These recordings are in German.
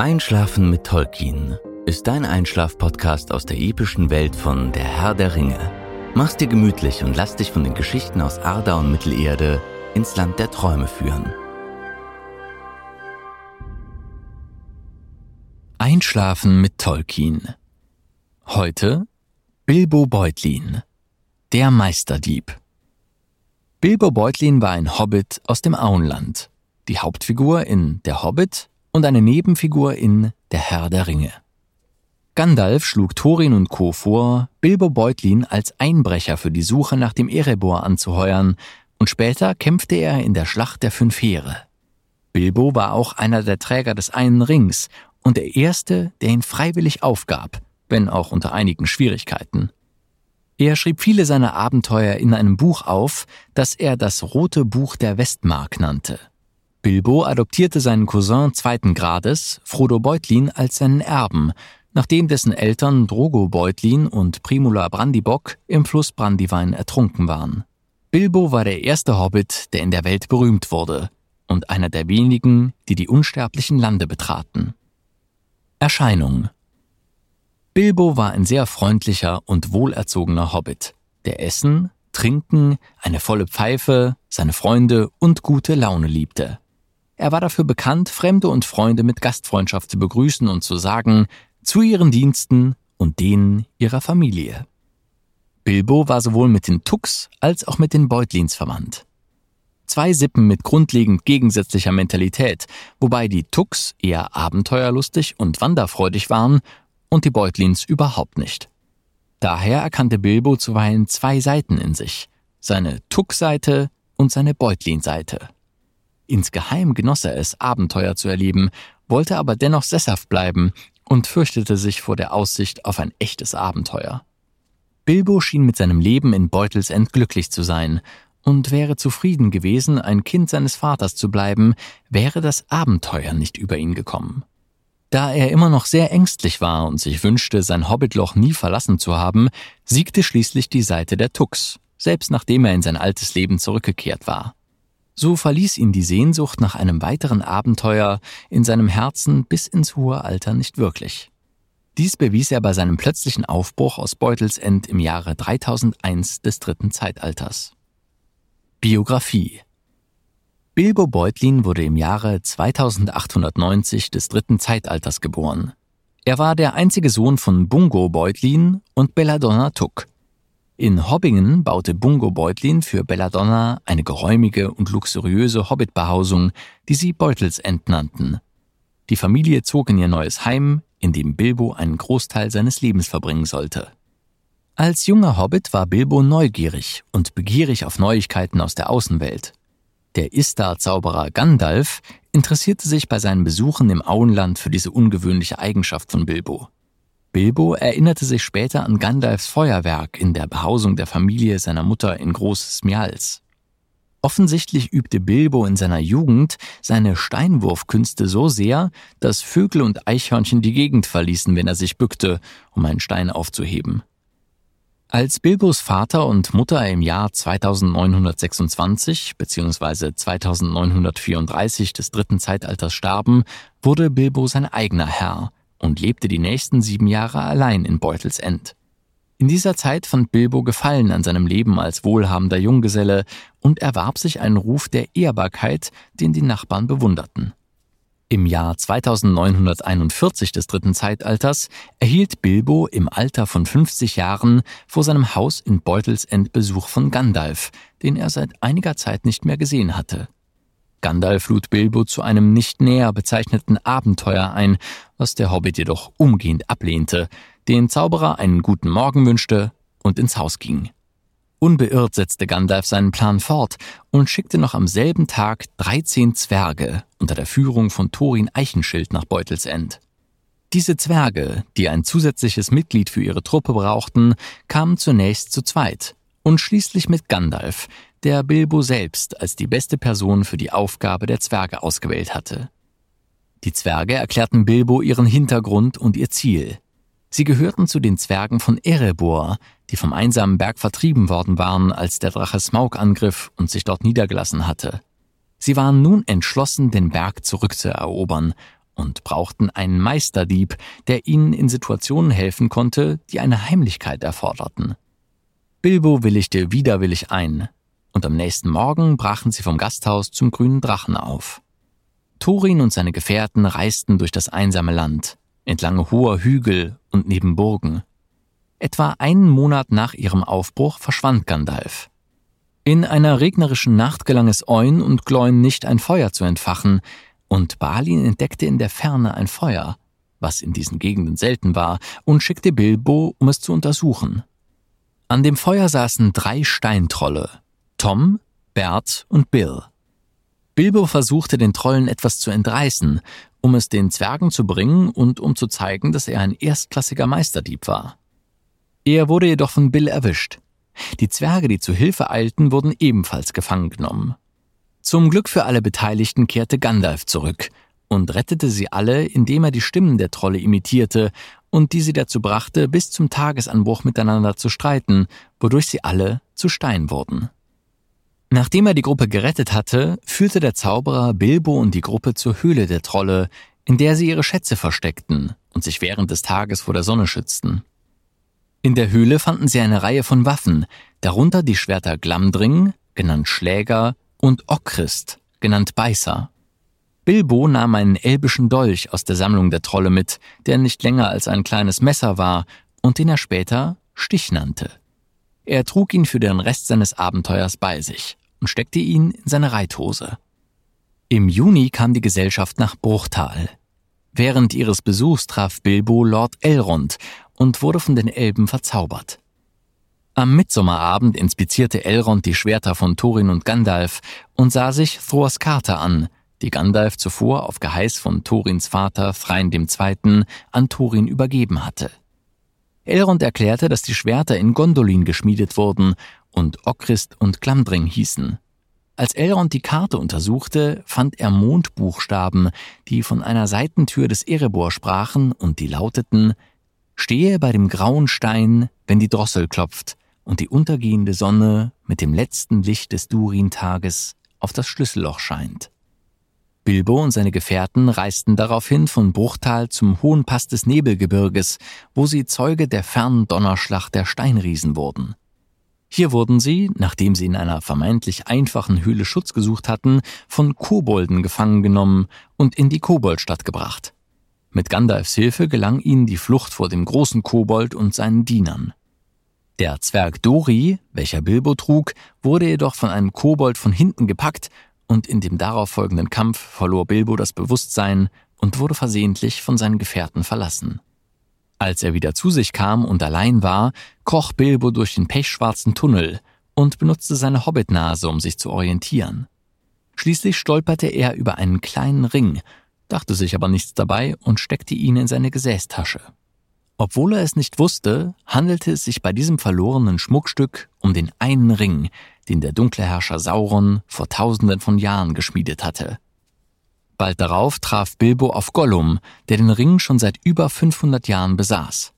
Einschlafen mit Tolkien ist dein Einschlaf-Podcast aus der epischen Welt von Der Herr der Ringe. Mach's dir gemütlich und lass dich von den Geschichten aus Arda und Mittelerde ins Land der Träume führen. Einschlafen mit Tolkien. Heute Bilbo Beutlin, der Meisterdieb. Bilbo Beutlin war ein Hobbit aus dem Auenland, die Hauptfigur in Der Hobbit und eine Nebenfigur in Der Herr der Ringe. Gandalf schlug Thorin und Co. vor, Bilbo Beutlin als Einbrecher für die Suche nach dem Erebor anzuheuern, und später kämpfte er in der Schlacht der Fünf Heere. Bilbo war auch einer der Träger des einen Rings und der erste, der ihn freiwillig aufgab, wenn auch unter einigen Schwierigkeiten. Er schrieb viele seiner Abenteuer in einem Buch auf, das er das Rote Buch der Westmark nannte. Bilbo adoptierte seinen Cousin zweiten Grades, Frodo Beutlin, als seinen Erben, nachdem dessen Eltern Drogo Beutlin und Primula Brandibock im Fluss Brandywein ertrunken waren. Bilbo war der erste Hobbit, der in der Welt berühmt wurde und einer der wenigen, die die unsterblichen Lande betraten. Erscheinung Bilbo war ein sehr freundlicher und wohlerzogener Hobbit, der Essen, Trinken, eine volle Pfeife, seine Freunde und gute Laune liebte. Er war dafür bekannt, Fremde und Freunde mit Gastfreundschaft zu begrüßen und zu sagen, zu ihren Diensten und denen ihrer Familie. Bilbo war sowohl mit den Tux als auch mit den Beutlins verwandt. Zwei Sippen mit grundlegend gegensätzlicher Mentalität, wobei die Tux eher abenteuerlustig und wanderfreudig waren und die Beutlins überhaupt nicht. Daher erkannte Bilbo zuweilen zwei Seiten in sich, seine Tuck-Seite und seine Beutlin-Seite. Insgeheim genoss er es, Abenteuer zu erleben, wollte aber dennoch sesshaft bleiben und fürchtete sich vor der Aussicht auf ein echtes Abenteuer. Bilbo schien mit seinem Leben in Beutelsend glücklich zu sein und wäre zufrieden gewesen, ein Kind seines Vaters zu bleiben, wäre das Abenteuer nicht über ihn gekommen. Da er immer noch sehr ängstlich war und sich wünschte, sein Hobbitloch nie verlassen zu haben, siegte schließlich die Seite der Tux, selbst nachdem er in sein altes Leben zurückgekehrt war. So verließ ihn die Sehnsucht nach einem weiteren Abenteuer in seinem Herzen bis ins hohe Alter nicht wirklich. Dies bewies er bei seinem plötzlichen Aufbruch aus Beutelsend im Jahre 3001 des dritten Zeitalters. Biografie Bilbo Beutlin wurde im Jahre 2890 des dritten Zeitalters geboren. Er war der einzige Sohn von Bungo Beutlin und Belladonna Tuck, in Hobbingen baute Bungo Beutlin für Belladonna eine geräumige und luxuriöse Hobbitbehausung, die sie Beutelsend nannten. Die Familie zog in ihr neues Heim, in dem Bilbo einen Großteil seines Lebens verbringen sollte. Als junger Hobbit war Bilbo neugierig und begierig auf Neuigkeiten aus der Außenwelt. Der Istar-Zauberer Gandalf interessierte sich bei seinen Besuchen im Auenland für diese ungewöhnliche Eigenschaft von Bilbo. Bilbo erinnerte sich später an Gandalfs Feuerwerk in der Behausung der Familie seiner Mutter in Großes Mials. Offensichtlich übte Bilbo in seiner Jugend seine Steinwurfkünste so sehr, dass Vögel und Eichhörnchen die Gegend verließen, wenn er sich bückte, um einen Stein aufzuheben. Als Bilbos Vater und Mutter im Jahr 2926 bzw. 2934 des dritten Zeitalters starben, wurde Bilbo sein eigener Herr und lebte die nächsten sieben Jahre allein in Beutelsend. In dieser Zeit fand Bilbo Gefallen an seinem Leben als wohlhabender Junggeselle und erwarb sich einen Ruf der Ehrbarkeit, den die Nachbarn bewunderten. Im Jahr 2941 des dritten Zeitalters erhielt Bilbo im Alter von 50 Jahren vor seinem Haus in Beutelsend Besuch von Gandalf, den er seit einiger Zeit nicht mehr gesehen hatte. Gandalf lud Bilbo zu einem nicht näher bezeichneten Abenteuer ein, was der Hobbit jedoch umgehend ablehnte, den Zauberer einen guten Morgen wünschte und ins Haus ging. Unbeirrt setzte Gandalf seinen Plan fort und schickte noch am selben Tag 13 Zwerge unter der Führung von Thorin Eichenschild nach Beutelsend. Diese Zwerge, die ein zusätzliches Mitglied für ihre Truppe brauchten, kamen zunächst zu zweit und schließlich mit Gandalf, der Bilbo selbst als die beste Person für die Aufgabe der Zwerge ausgewählt hatte. Die Zwerge erklärten Bilbo ihren Hintergrund und ihr Ziel. Sie gehörten zu den Zwergen von Erebor, die vom einsamen Berg vertrieben worden waren, als der Drache Smaug angriff und sich dort niedergelassen hatte. Sie waren nun entschlossen, den Berg zurückzuerobern und brauchten einen Meisterdieb, der ihnen in Situationen helfen konnte, die eine Heimlichkeit erforderten. Bilbo willigte widerwillig ein, und am nächsten Morgen brachen sie vom Gasthaus zum grünen Drachen auf. Thorin und seine Gefährten reisten durch das einsame Land, entlang hoher Hügel und neben Burgen. Etwa einen Monat nach ihrem Aufbruch verschwand Gandalf. In einer regnerischen Nacht gelang es Eun und Gloin nicht, ein Feuer zu entfachen, und Balin entdeckte in der Ferne ein Feuer, was in diesen Gegenden selten war, und schickte Bilbo, um es zu untersuchen. An dem Feuer saßen drei Steintrolle, Tom, Bert und Bill. Bilbo versuchte den Trollen etwas zu entreißen, um es den Zwergen zu bringen und um zu zeigen, dass er ein erstklassiger Meisterdieb war. Er wurde jedoch von Bill erwischt. Die Zwerge, die zu Hilfe eilten, wurden ebenfalls gefangen genommen. Zum Glück für alle Beteiligten kehrte Gandalf zurück und rettete sie alle, indem er die Stimmen der Trolle imitierte und die sie dazu brachte, bis zum Tagesanbruch miteinander zu streiten, wodurch sie alle zu Stein wurden. Nachdem er die Gruppe gerettet hatte, führte der Zauberer Bilbo und die Gruppe zur Höhle der Trolle, in der sie ihre Schätze versteckten und sich während des Tages vor der Sonne schützten. In der Höhle fanden sie eine Reihe von Waffen, darunter die Schwerter Glamdring, genannt Schläger, und Ockrist, genannt Beißer. Bilbo nahm einen elbischen Dolch aus der Sammlung der Trolle mit, der nicht länger als ein kleines Messer war und den er später Stich nannte. Er trug ihn für den Rest seines Abenteuers bei sich und steckte ihn in seine Reithose. Im Juni kam die Gesellschaft nach Bruchtal. Während ihres Besuchs traf Bilbo Lord Elrond und wurde von den Elben verzaubert. Am Mitsommerabend inspizierte Elrond die Schwerter von Thorin und Gandalf und sah sich Thors Karte an, die Gandalf zuvor auf Geheiß von Thorins Vater Thrain II. an Thorin übergeben hatte. Elrond erklärte, dass die Schwerter in Gondolin geschmiedet wurden und Okrist und Glamdring hießen. Als Elrond die Karte untersuchte, fand er Mondbuchstaben, die von einer Seitentür des Erebor sprachen und die lauteten Stehe bei dem grauen Stein, wenn die Drossel klopft und die untergehende Sonne mit dem letzten Licht des Durin-Tages auf das Schlüsselloch scheint. Bilbo und seine Gefährten reisten daraufhin von Bruchtal zum hohen Pass des Nebelgebirges, wo sie Zeuge der fernen Donnerschlacht der Steinriesen wurden. Hier wurden sie, nachdem sie in einer vermeintlich einfachen Höhle Schutz gesucht hatten, von Kobolden gefangen genommen und in die Koboldstadt gebracht. Mit Gandalfs Hilfe gelang ihnen die Flucht vor dem großen Kobold und seinen Dienern. Der Zwerg Dori, welcher Bilbo trug, wurde jedoch von einem Kobold von hinten gepackt und in dem darauf folgenden Kampf verlor Bilbo das Bewusstsein und wurde versehentlich von seinen Gefährten verlassen. Als er wieder zu sich kam und allein war, kroch Bilbo durch den pechschwarzen Tunnel und benutzte seine Hobbitnase, um sich zu orientieren. Schließlich stolperte er über einen kleinen Ring, dachte sich aber nichts dabei und steckte ihn in seine Gesäßtasche. Obwohl er es nicht wusste, handelte es sich bei diesem verlorenen Schmuckstück um den einen Ring, den der dunkle Herrscher Sauron vor tausenden von Jahren geschmiedet hatte. Bald darauf traf Bilbo auf Gollum, der den Ring schon seit über 500 Jahren besaß.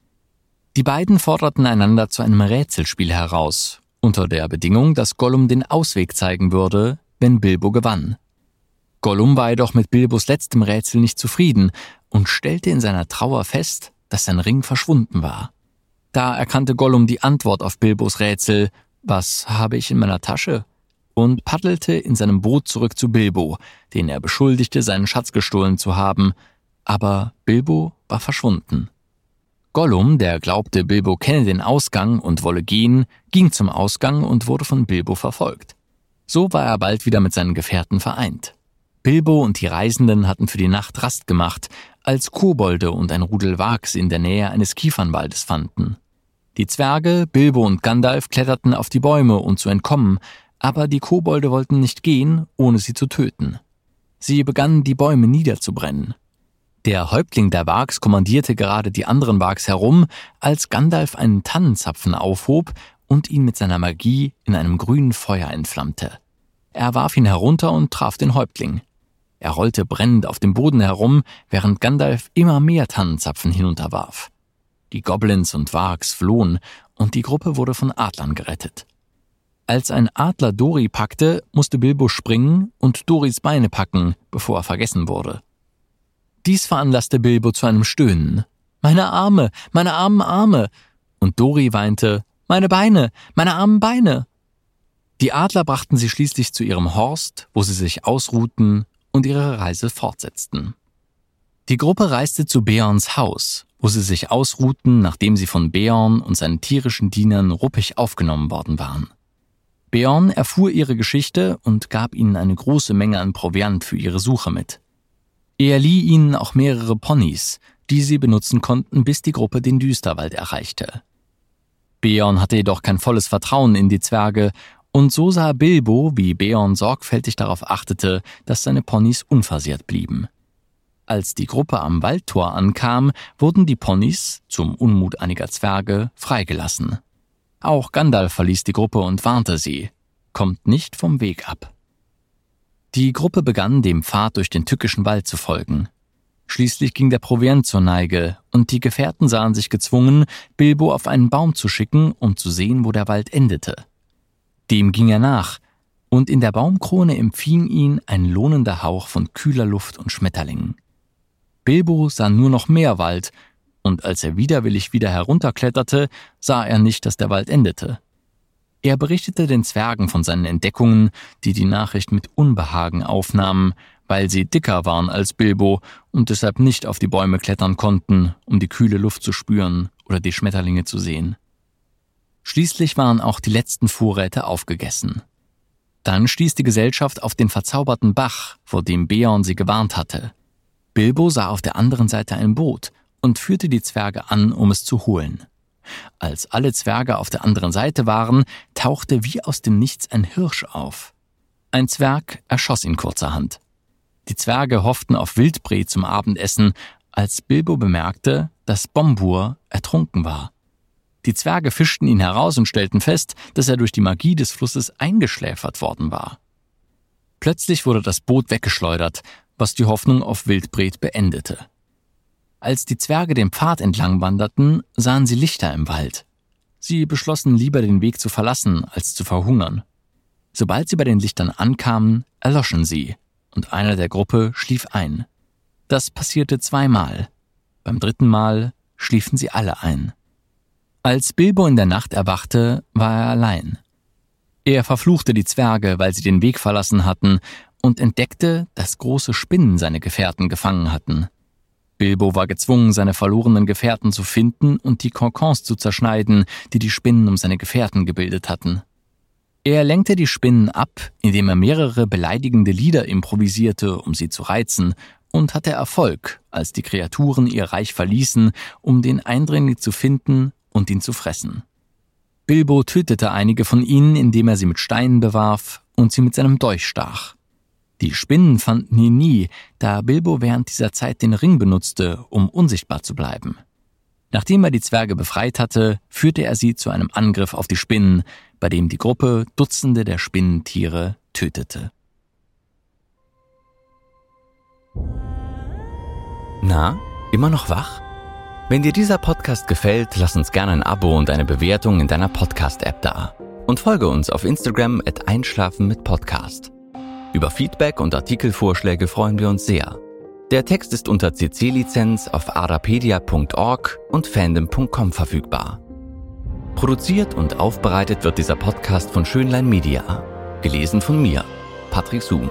Die beiden forderten einander zu einem Rätselspiel heraus, unter der Bedingung, dass Gollum den Ausweg zeigen würde, wenn Bilbo gewann. Gollum war jedoch mit Bilbos letztem Rätsel nicht zufrieden und stellte in seiner Trauer fest, dass sein Ring verschwunden war. Da erkannte Gollum die Antwort auf Bilbos Rätsel, was habe ich in meiner Tasche? Und paddelte in seinem Boot zurück zu Bilbo, den er beschuldigte, seinen Schatz gestohlen zu haben, aber Bilbo war verschwunden. Gollum, der glaubte, Bilbo kenne den Ausgang und wolle gehen, ging zum Ausgang und wurde von Bilbo verfolgt. So war er bald wieder mit seinen Gefährten vereint. Bilbo und die Reisenden hatten für die Nacht Rast gemacht, als Kobolde und ein Rudel Wags in der Nähe eines Kiefernwaldes fanden. Die Zwerge, Bilbo und Gandalf kletterten auf die Bäume, um zu entkommen, aber die Kobolde wollten nicht gehen, ohne sie zu töten. Sie begannen die Bäume niederzubrennen. Der Häuptling der Wags kommandierte gerade die anderen Wags herum, als Gandalf einen Tannenzapfen aufhob und ihn mit seiner Magie in einem grünen Feuer entflammte. Er warf ihn herunter und traf den Häuptling. Er rollte brennend auf dem Boden herum, während Gandalf immer mehr Tannenzapfen hinunterwarf. Die Goblins und Wags flohen und die Gruppe wurde von Adlern gerettet. Als ein Adler Dori packte, musste Bilbo springen und Doris Beine packen, bevor er vergessen wurde. Dies veranlasste Bilbo zu einem Stöhnen. Meine Arme, meine armen Arme. Und Dori weinte, meine Beine, meine armen Beine. Die Adler brachten sie schließlich zu ihrem Horst, wo sie sich ausruhten und ihre Reise fortsetzten. Die Gruppe reiste zu Beorns Haus, wo sie sich ausruhten, nachdem sie von Beorn und seinen tierischen Dienern ruppig aufgenommen worden waren. Beorn erfuhr ihre Geschichte und gab ihnen eine große Menge an Proviant für ihre Suche mit. Er lieh ihnen auch mehrere Ponys, die sie benutzen konnten, bis die Gruppe den Düsterwald erreichte. Beorn hatte jedoch kein volles Vertrauen in die Zwerge und so sah Bilbo, wie Beorn sorgfältig darauf achtete, dass seine Ponys unversehrt blieben. Als die Gruppe am Waldtor ankam, wurden die Ponys, zum Unmut einiger Zwerge, freigelassen. Auch Gandalf verließ die Gruppe und warnte sie, kommt nicht vom Weg ab. Die Gruppe begann, dem Pfad durch den tückischen Wald zu folgen. Schließlich ging der Proviant zur Neige, und die Gefährten sahen sich gezwungen, Bilbo auf einen Baum zu schicken, um zu sehen, wo der Wald endete. Dem ging er nach, und in der Baumkrone empfing ihn ein lohnender Hauch von kühler Luft und Schmetterlingen. Bilbo sah nur noch mehr Wald, und als er widerwillig wieder herunterkletterte, sah er nicht, dass der Wald endete. Er berichtete den Zwergen von seinen Entdeckungen, die die Nachricht mit Unbehagen aufnahmen, weil sie dicker waren als Bilbo und deshalb nicht auf die Bäume klettern konnten, um die kühle Luft zu spüren oder die Schmetterlinge zu sehen. Schließlich waren auch die letzten Vorräte aufgegessen. Dann stieß die Gesellschaft auf den verzauberten Bach, vor dem Beorn sie gewarnt hatte. Bilbo sah auf der anderen Seite ein Boot und führte die Zwerge an, um es zu holen. Als alle Zwerge auf der anderen Seite waren, tauchte wie aus dem Nichts ein Hirsch auf. Ein Zwerg erschoss ihn kurzerhand. Die Zwerge hofften auf Wildbret zum Abendessen, als Bilbo bemerkte, dass Bombur ertrunken war. Die Zwerge fischten ihn heraus und stellten fest, dass er durch die Magie des Flusses eingeschläfert worden war. Plötzlich wurde das Boot weggeschleudert, was die Hoffnung auf Wildbret beendete. Als die Zwerge den Pfad entlang wanderten, sahen sie Lichter im Wald. Sie beschlossen lieber den Weg zu verlassen, als zu verhungern. Sobald sie bei den Lichtern ankamen, erloschen sie, und einer der Gruppe schlief ein. Das passierte zweimal. Beim dritten Mal schliefen sie alle ein. Als Bilbo in der Nacht erwachte, war er allein. Er verfluchte die Zwerge, weil sie den Weg verlassen hatten, und entdeckte, dass große Spinnen seine Gefährten gefangen hatten. Bilbo war gezwungen, seine verlorenen Gefährten zu finden und die Konkons zu zerschneiden, die die Spinnen um seine Gefährten gebildet hatten. Er lenkte die Spinnen ab, indem er mehrere beleidigende Lieder improvisierte, um sie zu reizen, und hatte Erfolg, als die Kreaturen ihr Reich verließen, um den Eindringling zu finden und ihn zu fressen. Bilbo tötete einige von ihnen, indem er sie mit Steinen bewarf und sie mit seinem Dolch stach. Die Spinnen fanden ihn nie, da Bilbo während dieser Zeit den Ring benutzte, um unsichtbar zu bleiben. Nachdem er die Zwerge befreit hatte, führte er sie zu einem Angriff auf die Spinnen, bei dem die Gruppe Dutzende der Spinnentiere tötete. Na, immer noch wach? Wenn dir dieser Podcast gefällt, lass uns gerne ein Abo und eine Bewertung in deiner Podcast-App da. Und folge uns auf Instagram at Einschlafen mit Podcast. Über Feedback und Artikelvorschläge freuen wir uns sehr. Der Text ist unter CC-Lizenz auf arapedia.org und fandom.com verfügbar. Produziert und aufbereitet wird dieser Podcast von Schönlein Media. Gelesen von mir, Patrick Zoom.